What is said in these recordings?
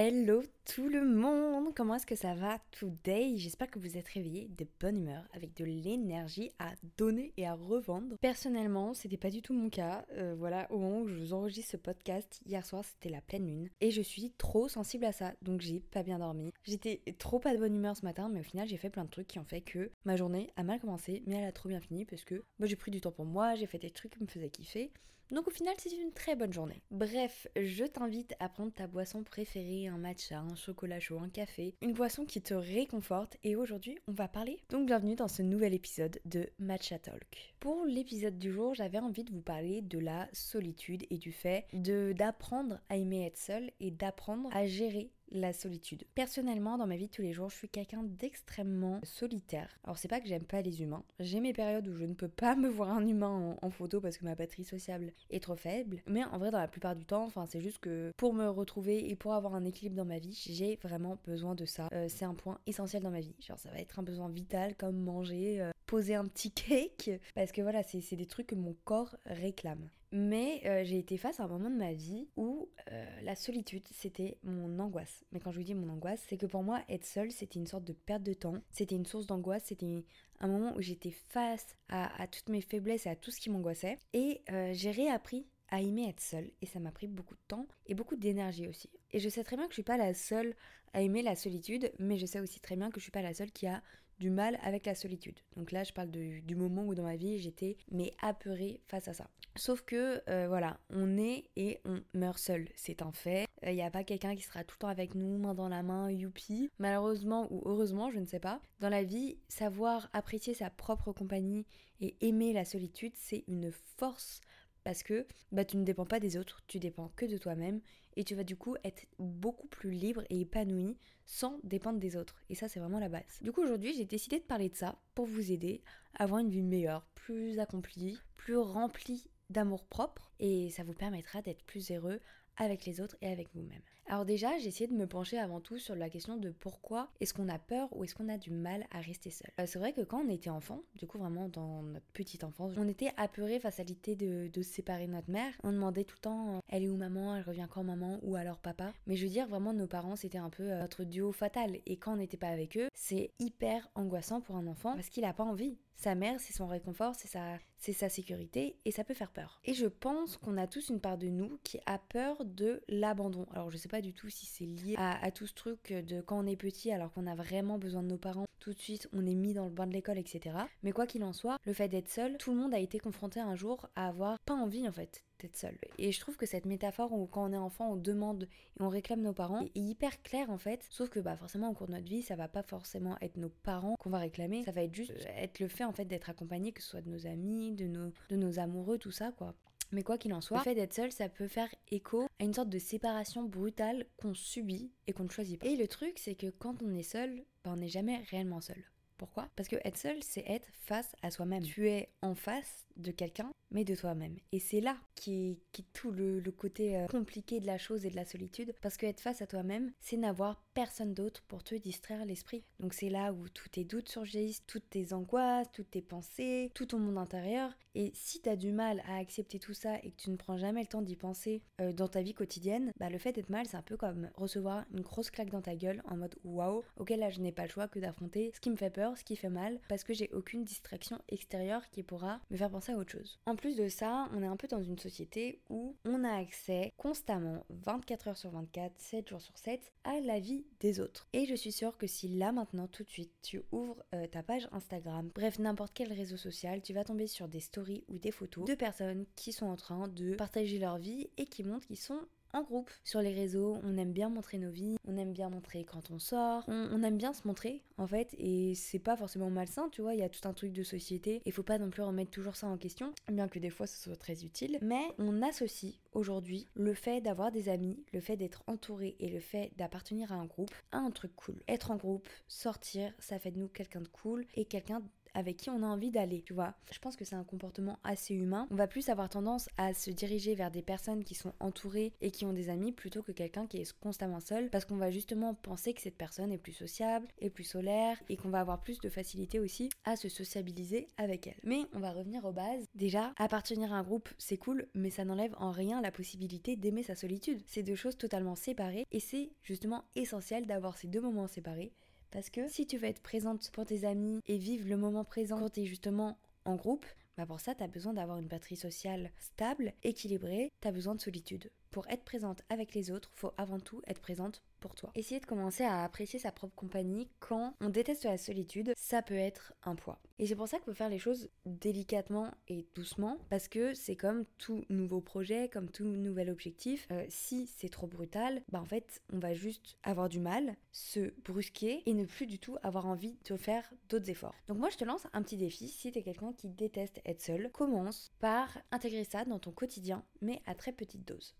Hello tout le monde, comment est-ce que ça va today? J'espère que vous êtes réveillés de bonne humeur, avec de l'énergie à donner et à revendre. Personnellement, c'était pas du tout mon cas. Euh, voilà, au moment où je vous enregistre ce podcast, hier soir c'était la pleine lune, et je suis trop sensible à ça, donc j'ai pas bien dormi. J'étais trop pas de bonne humeur ce matin, mais au final j'ai fait plein de trucs qui ont fait que ma journée a mal commencé, mais elle a trop bien fini parce que j'ai pris du temps pour moi, j'ai fait des trucs qui me faisaient kiffer. Donc au final, c'est une très bonne journée. Bref, je t'invite à prendre ta boisson préférée, un matcha, un chocolat chaud, un café, une boisson qui te réconforte et aujourd'hui, on va parler. Donc bienvenue dans ce nouvel épisode de Matcha Talk. Pour l'épisode du jour, j'avais envie de vous parler de la solitude et du fait de d'apprendre à aimer être seul et d'apprendre à gérer la solitude. Personnellement, dans ma vie de tous les jours, je suis quelqu'un d'extrêmement solitaire. Alors c'est pas que j'aime pas les humains, j'ai mes périodes où je ne peux pas me voir un humain en, photo parce que ma batterie sociable est trop faible, mais en vrai dans la plupart du temps, enfin c'est juste que pour me retrouver et pour avoir un équilibre dans ma vie, j'ai vraiment besoin de ça. Euh, c'est un point essentiel dans ma vie. Genre ça va être un besoin vital comme manger, euh, poser un petit cake, parce que voilà, c'est des trucs que mon corps réclame. Mais euh, j'ai été face à un moment de ma vie où euh, la solitude, c'était mon angoisse. Mais quand je vous dis mon angoisse, c'est que pour moi, être seule, c'était une sorte de perte de temps. C'était une source d'angoisse. C'était un moment où j'étais face à, toutes mes faiblesses et à tout ce qui m'angoissait. Et euh, j'ai réappris à aimer être seule. Et ça m'a pris beaucoup de temps et beaucoup d'énergie aussi. Et je sais très bien que je suis pas la seule à aimer la solitude, mais je sais aussi très bien que je suis pas la seule qui a du mal avec la solitude. Donc là, je parle du moment où dans ma vie j'étais mais apeurée face à ça. Sauf que euh, voilà, on est et on meurt seul, c'est un fait. Il euh, n'y a pas quelqu'un qui sera tout le temps avec nous, main dans la main, youpi. Malheureusement ou heureusement, je ne sais pas. Dans la vie, savoir apprécier sa propre compagnie et aimer la solitude, c'est une force parce que bah, tu ne dépends pas des autres, tu dépends que de toi-même et tu vas du coup être beaucoup plus libre et épanoui sans dépendre des autres. Et ça, c'est vraiment la base. Du coup, aujourd'hui, j'ai décidé de parler de ça pour vous aider à avoir une vie meilleure, plus accomplie, plus remplie d'amour propre et ça vous permettra d'être plus heureux avec les autres et avec vous-même. Alors déjà, j'ai essayé de me pencher avant tout sur la question de pourquoi est-ce qu'on a peur ou est-ce qu'on a du mal à rester seul. Euh, c'est vrai que quand on était enfant, du coup vraiment dans notre petite enfance, on était apeuré face à l'idée de, de séparer notre mère. On demandait tout le temps euh, elle est où maman, elle revient quand maman ou alors papa. Mais je veux dire vraiment nos parents c'était un peu euh, notre duo fatal et quand on n'était pas avec eux, c'est hyper angoissant pour un enfant parce qu'il a pas envie. Sa mère, c'est son réconfort, c'est sa, c'est sa sécurité et ça peut faire peur. Et je pense qu'on a tous une part de nous qui a peur de l'abandon. Alors je sais pas du tout si c'est lié à, tout ce truc de quand on est petit alors qu'on a vraiment besoin de nos parents, tout de suite on est mis dans le bain de l'école, etc. Mais quoi qu'il en soit, le fait d'être seul, tout le monde a été confronté un jour à avoir pas envie en fait d'être seul. Et je trouve que cette métaphore où quand on est enfant, on demande et on réclame nos parents est hyper claire en fait. Sauf que bah forcément au cours de notre vie, ça va pas forcément être nos parents qu'on va réclamer. Ça va être juste être le fait en fait d'être accompagné, que ce soit de nos amis, de nos, de nos amoureux, tout ça quoi. Mais quoi qu'il en soit, le fait d'être seul, ça peut faire écho à une sorte de séparation brutale qu'on subit et qu'on ne choisit pas. Et le truc, c'est que quand on est seul, bah, on n'est jamais réellement seul. Pourquoi? Parce que être seul, c'est être face à soi-même. Tu es en face de quelqu'un, mais de toi-même. Et c'est là qui est, tout le, côté euh, compliqué de la chose et de la solitude. Parce que être face à toi-même, c'est n'avoir personne d'autre pour te distraire l'esprit. Donc c'est là où tous tes doutes surgissent, toutes tes angoisses, toutes tes pensées, tout ton monde intérieur. Et si tu as du mal à accepter tout ça et que tu ne prends jamais le temps d'y penser euh, dans ta vie quotidienne, bah le fait d'être mal, c'est un peu comme recevoir une grosse claque dans ta gueule en mode waouh, auquel là je n'ai pas le choix que d'affronter ce qui me fait peur, ce qui fait mal, parce que j'ai aucune distraction extérieure qui pourra me faire penser à autre chose. En plus de ça, on est un peu dans une société où on a accès constamment, 24 heures sur 24, 7 jours sur 7, à la vie des autres. Et je suis sûre que si là maintenant tout de suite tu ouvres euh, ta page Instagram, bref n'importe quel réseau social, tu vas tomber sur des stories ou des photos de personnes qui sont en train de partager leur vie et qui montrent qu'ils sont en groupe. Sur les réseaux, on aime bien montrer nos vies, on aime bien montrer quand on sort, on, aime bien se montrer en fait, et c'est pas forcément malsain, tu vois, il y a tout un truc de société, il faut pas non plus remettre toujours ça en question, bien que des fois ce soit très utile, mais on associe aujourd'hui le fait d'avoir des amis, le fait d'être entouré et le fait d'appartenir à un groupe à un truc cool. Être en groupe, sortir, ça fait de nous quelqu'un de cool et quelqu'un avec qui on a envie d'aller, tu vois. Je pense que c'est un comportement assez humain. On va plus avoir tendance à se diriger vers des personnes qui sont entourées et qui ont des amis plutôt que quelqu'un qui est constamment seul parce qu'on va justement penser que cette personne est plus sociable, est plus solaire et qu'on va avoir plus de facilité aussi à se sociabiliser avec elle. Mais on va revenir aux bases. Déjà, appartenir à un groupe, c'est cool, mais ça n'enlève en rien la possibilité d'aimer sa solitude. C'est deux choses totalement séparées et c'est justement essentiel d'avoir ces deux moments séparés parce que si tu veux être présente pour tes amis et vivre le moment présent quand tu es justement en groupe, bah pour ça, tu as besoin d'avoir une batterie sociale stable, équilibrée, tu as besoin de solitude. Pour être présente avec les autres, faut avant tout être présente pour toi. Essayer de commencer à apprécier sa propre compagnie quand on déteste la solitude, ça peut être un poids. Et c'est pour ça qu'il faut faire les choses délicatement et doucement, parce que c'est comme tout nouveau projet, comme tout nouvel objectif. Euh, si c'est trop brutal, bah en fait, on va juste avoir du mal, se brusquer et ne plus du tout avoir envie de faire d'autres efforts. Donc moi, je te lance un petit défi. Si t'es quelqu'un qui déteste être seul, commence par intégrer ça dans ton quotidien, mais à très petite dose.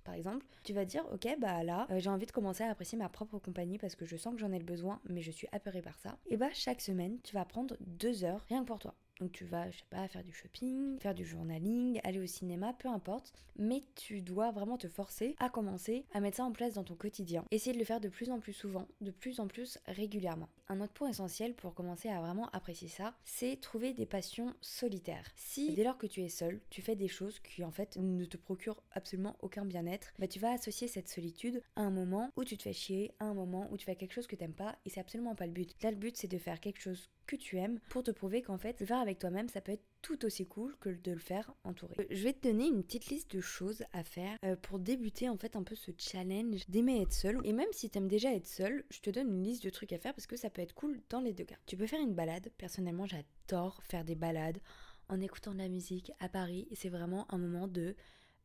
Tu vas dire, ok, bah là, euh, j'ai envie de commencer à apprécier ma propre compagnie parce que je sens que j'en ai le besoin, mais je suis apeurée par ça. Et bah chaque semaine, tu vas prendre deux heures rien que pour toi. Donc tu vas, je sais pas, faire du shopping, faire du journaling, aller au cinéma, peu importe. Mais tu dois vraiment te forcer à commencer à mettre ça en place dans ton quotidien. Essayer de le faire de plus en plus souvent, de plus en plus régulièrement. Un autre point essentiel pour commencer à vraiment apprécier ça, c'est trouver des passions solitaires. Si dès lors que tu es seul, tu fais des choses qui en fait ne te procurent absolument aucun bien-être, bah tu vas associer cette solitude à un moment où tu te fais chier, à un moment où tu fais quelque chose que t'aimes pas et c'est absolument pas le but. Là le but c'est de faire quelque chose que tu aimes pour te prouver qu'en fait, faire toi-même, ça peut être tout aussi cool que de le faire entouré. Euh, je vais te donner une petite liste de choses à faire euh, pour débuter en fait un peu ce challenge d'aimer être seul. Et même si t'aimes déjà être seul, je te donne une liste de trucs à faire parce que ça peut être cool dans les deux cas. Tu peux faire une balade. Personnellement, j'adore faire des balades en écoutant de la musique à Paris. C'est vraiment un moment de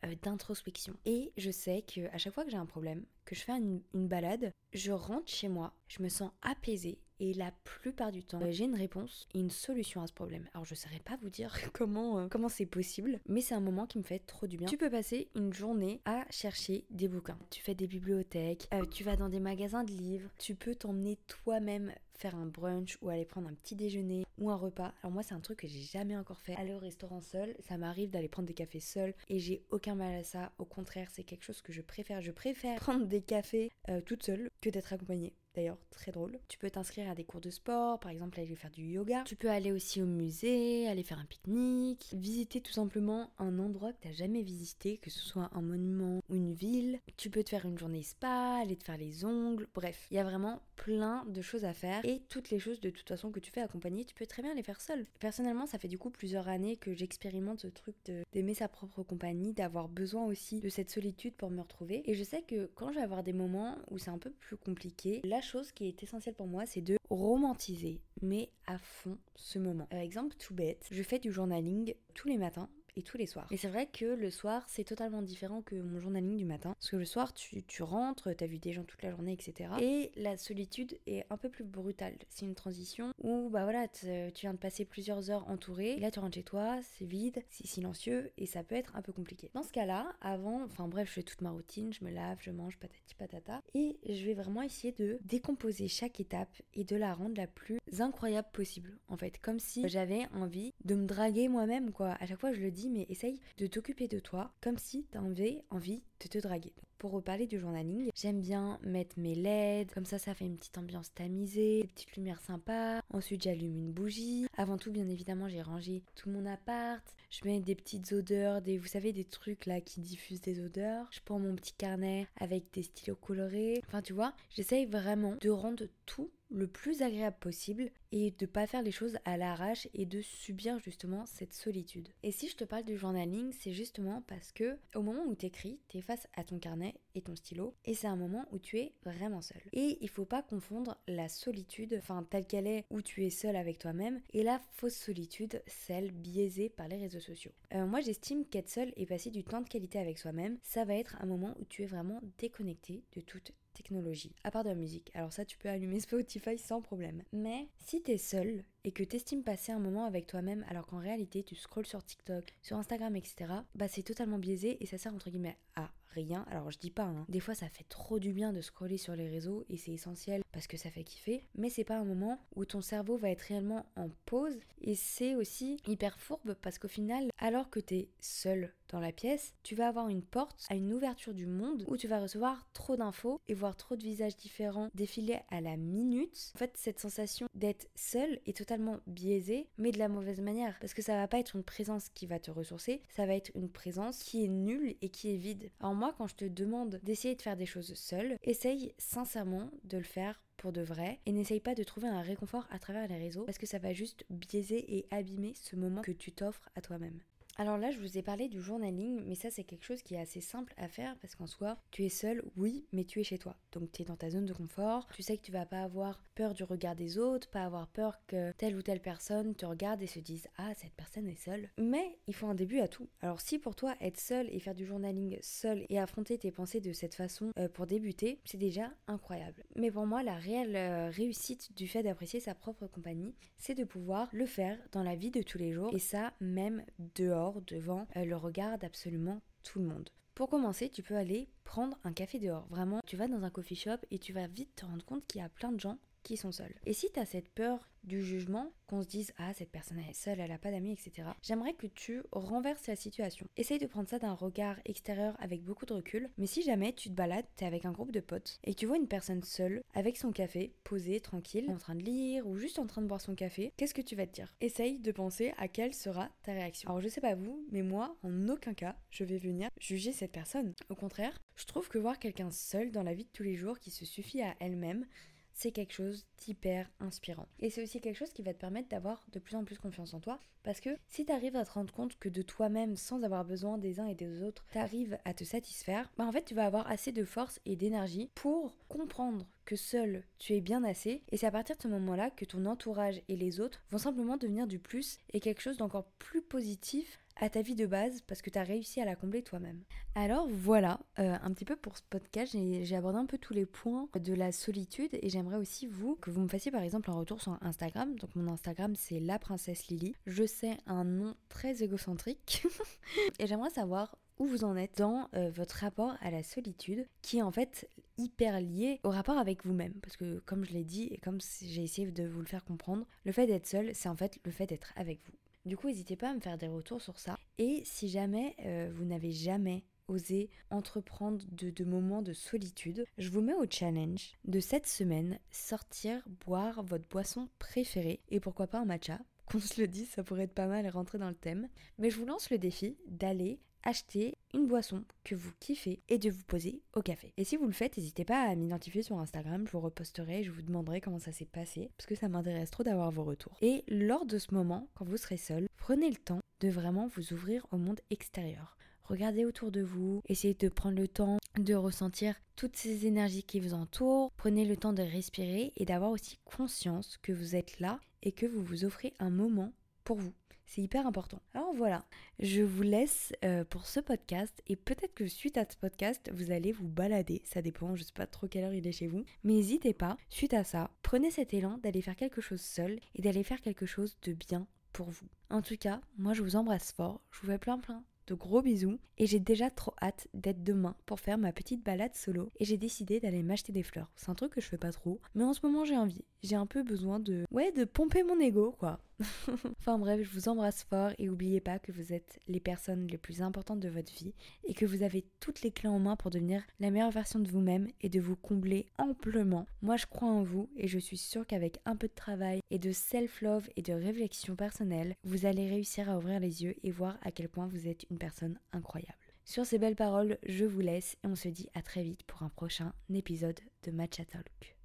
euh, d'introspection. Et je sais que à chaque fois que j'ai un problème, que je fais une, une balade, je rentre chez moi, je me sens apaisée et la plupart du temps, j'ai une réponse et une solution à ce problème. Alors je ne saurais pas vous dire comment euh, comment c'est possible, mais c'est un moment qui me fait trop du bien. Tu peux passer une journée à chercher des bouquins. Tu fais des bibliothèques, euh, tu vas dans des magasins de livres, tu peux t'emmener toi-même faire un brunch ou aller prendre un petit déjeuner ou un repas. Alors moi c'est un truc que j'ai jamais encore fait. Aller au restaurant seul, ça m'arrive d'aller prendre des cafés seul et j'ai aucun mal à ça. Au contraire, c'est quelque chose que je préfère. Je préfère prendre des cafés euh, toute seule que d'être accompagnée d'ailleurs très drôle. Tu peux t'inscrire à des cours de sport, par exemple aller faire du yoga. Tu peux aller aussi au musée, aller faire un pique-nique, visiter tout simplement un endroit que tu n'as jamais visité, que ce soit un monument ou une ville. Tu peux te faire une journée spa, aller te faire les ongles, bref, il y a vraiment plein de choses à faire et toutes les choses de toute façon que tu fais accompagner, tu peux très bien les faire seul. Personnellement, ça fait du coup plusieurs années que j'expérimente ce truc d'aimer sa propre compagnie, d'avoir besoin aussi de cette solitude pour me retrouver et je sais que quand je vais avoir des moments où c'est un peu plus compliqué, là chose qui est essentielle pour moi, c'est de romantiser, mais à fond, ce moment. Par exemple, tout bête, je fais du journaling tous les matins et tous les soirs. Et c'est vrai que le soir, c'est totalement différent que mon journaling du matin. Parce que le soir, tu, tu rentres, t'as vu des gens toute la journée, etc. Et la solitude est un peu plus brutale. C'est une transition où, bah voilà, tu viens de passer plusieurs heures entouré. Là, tu rentres chez toi, c'est vide, c'est silencieux et ça peut être un peu compliqué. Dans ce cas-là, avant, enfin bref, je fais toute ma routine, je me lave, je mange, patati patata. Et je vais vraiment essayer de décomposer chaque étape et de la rendre la plus incroyable possible. En fait, comme si j'avais envie de me draguer moi-même, quoi. À chaque fois, je le dis mais essaye de t'occuper de toi comme si t'avais envie te draguer. Pour reparler du journaling, j'aime bien mettre mes LED, comme ça ça fait une petite ambiance tamisée, des petites lumières sympas. Ensuite j'allume une bougie. Avant tout bien évidemment j'ai rangé tout mon appart. Je mets des petites odeurs, des vous savez des trucs là qui diffusent des odeurs. Je prends mon petit carnet avec des stylos colorés. Enfin tu vois, j'essaye vraiment de rendre tout le plus agréable possible et de pas faire les choses à l'arrache et de subir justement cette solitude. Et si je te parle du journaling, c'est justement parce que au moment où tu écris, tu es à ton carnet et ton stylo et c'est un moment où tu es vraiment seul. Et il faut pas confondre la solitude, enfin telle qu'elle est où tu es seul avec toi-même et la fausse solitude, celle biaisée par les réseaux sociaux. Euh, moi j'estime qu'être seul et passer du temps de qualité avec soi-même, ça va être un moment où tu es vraiment déconnecté de toute technologie, à part de la musique. Alors ça, tu peux allumer Spotify sans problème. Mais si t'es seul et que t'estimes passer un moment avec toi-même alors qu'en réalité tu scrolles sur TikTok, sur Instagram, etc., bah c'est totalement biaisé et ça sert entre guillemets à rien. Alors je dis pas, hein. des fois ça fait trop du bien de scroller sur les réseaux et c'est essentiel parce que ça fait kiffer, mais c'est pas un moment où ton cerveau va être réellement en pause et c'est aussi hyper fourbe parce qu'au final, alors que t'es seul dans la pièce, tu vas avoir une porte à une ouverture du monde où tu vas recevoir trop d'infos et voir trop de visages différents défiler à la minute. En fait, cette sensation d'être seul est totalement biaisée, mais de la mauvaise manière parce que ça va pas être une présence qui va te ressourcer, ça va être une présence qui est nulle et qui est vide. Alors moi, quand je te demande d'essayer de faire des choses seul, essaye sincèrement de le faire pour de vrai et n'essaye pas de trouver un réconfort à travers les réseaux parce que ça va juste biaiser et abîmer ce moment que tu t'offres à toi-même. Alors là, je vous ai parlé du journaling, mais ça c'est quelque chose qui est assez simple à faire parce qu'en soi, tu es seul, oui, mais tu es chez toi. Donc tu es dans ta zone de confort, tu sais que tu vas pas avoir peur du regard des autres, pas avoir peur que telle ou telle personne te regarde et se dise "Ah, cette personne est seule." Mais il faut un début à tout. Alors si pour toi être seul et faire du journaling seul et affronter tes pensées de cette façon euh, pour débuter, c'est déjà incroyable. Mais pour moi, la réelle euh, réussite du fait d'apprécier sa propre compagnie, c'est de pouvoir le faire dans la vie de tous les jours et ça même dehors devant euh, le regard d'absolument tout le monde. Pour commencer, tu peux aller prendre un café dehors. Vraiment, tu vas dans un coffee shop et tu vas vite te rendre compte qu'il y a plein de gens qui sont seuls. Et si tu as cette peur du jugement, qu'on se dise ah cette personne est seule, elle a pas d'amis, etc. J'aimerais que tu renverses la situation. Essaye de prendre ça d'un regard extérieur avec beaucoup de recul. Mais si jamais tu te balades, t'es avec un groupe de potes et tu vois une personne seule avec son café, posée, tranquille, en train de lire ou juste en train de boire son café, qu'est-ce que tu vas te dire? Essaye de penser à quelle sera ta réaction. Alors je sais pas vous, mais moi, en aucun cas, je vais venir juger cette personne. Au contraire, je trouve que voir quelqu'un seul dans la vie de tous les jours qui se suffit à elle-même, c'est quelque chose d'hyper inspirant. Et c'est aussi quelque chose qui va te permettre d'avoir de plus en plus confiance en toi. Parce que si tu arrives à te rendre compte que de toi-même, sans avoir besoin des uns et des autres, tu arrives à te satisfaire, bah en fait tu vas avoir assez de force et d'énergie pour comprendre que seul tu es bien assez. Et c'est à partir de ce moment-là que ton entourage et les autres vont simplement devenir du plus et quelque chose d'encore plus positif à ta vie de base parce que tu as réussi à la combler toi-même. Alors voilà, euh, un petit peu pour ce podcast, j'ai abordé un peu tous les points de la solitude et j'aimerais aussi vous que vous me fassiez par exemple un retour sur Instagram. Donc mon Instagram c'est la princesse Lily. Je sais un nom très égocentrique et j'aimerais savoir où vous en êtes dans euh, votre rapport à la solitude qui est en fait hyper lié au rapport avec vous-même parce que comme je l'ai dit et comme j'ai essayé de vous le faire comprendre, le fait d'être seul c'est en fait le fait d'être avec vous. Du coup, n'hésitez pas à me faire des retours sur ça. Et si jamais euh, vous n'avez jamais osé entreprendre de, moments de solitude, je vous mets au challenge de cette semaine sortir boire votre boisson préférée et pourquoi pas un matcha? Qu'on se le dise, ça pourrait être pas mal et rentrer dans le thème. Mais je vous lance le défi d'aller acheter une boisson que vous kiffez et de vous poser au café. Et si vous le faites, n'hésitez pas à m'identifier sur Instagram, je vous reposterai je vous demanderai comment ça s'est passé, parce que ça m'intéresse trop d'avoir vos retours. Et lors de ce moment, quand vous serez seul, prenez le temps de vraiment vous ouvrir au monde extérieur. Regardez autour de vous, essayez de prendre le temps de ressentir toutes ces énergies qui vous entourent, prenez le temps de respirer et d'avoir aussi conscience que vous êtes là et que vous vous offrez un moment pour vous. C'est hyper important. Alors voilà, je vous laisse euh, pour ce podcast et peut-être que suite à ce podcast, vous allez vous balader. Ça dépend, je sais pas trop quelle heure il est chez vous. Mais n'hésitez pas, suite à ça, prenez cet élan d'aller faire quelque chose seul et d'aller faire quelque chose de bien pour vous. En tout cas, moi je vous embrasse fort, je vous fais plein plein de gros bisous et j'ai déjà trop hâte d'être demain pour faire ma petite balade solo et j'ai décidé d'aller m'acheter des fleurs. C'est un truc que je fais pas trop, mais en ce moment j'ai envie. J'ai un peu besoin de ouais, de pomper mon ego quoi. enfin bref, je vous embrasse fort et n'oubliez pas que vous êtes les personnes les plus importantes de votre vie et que vous avez toutes les clés en main pour devenir la meilleure version de vous-même et de vous combler amplement. Moi je crois en vous et je suis sûre qu'avec un peu de travail et de self-love et de réflexion personnelle, vous allez réussir à ouvrir les yeux et voir à quel point vous êtes une personne incroyable. Sur ces belles paroles, je vous laisse et on se dit à très vite pour un prochain épisode de Matcha Talk.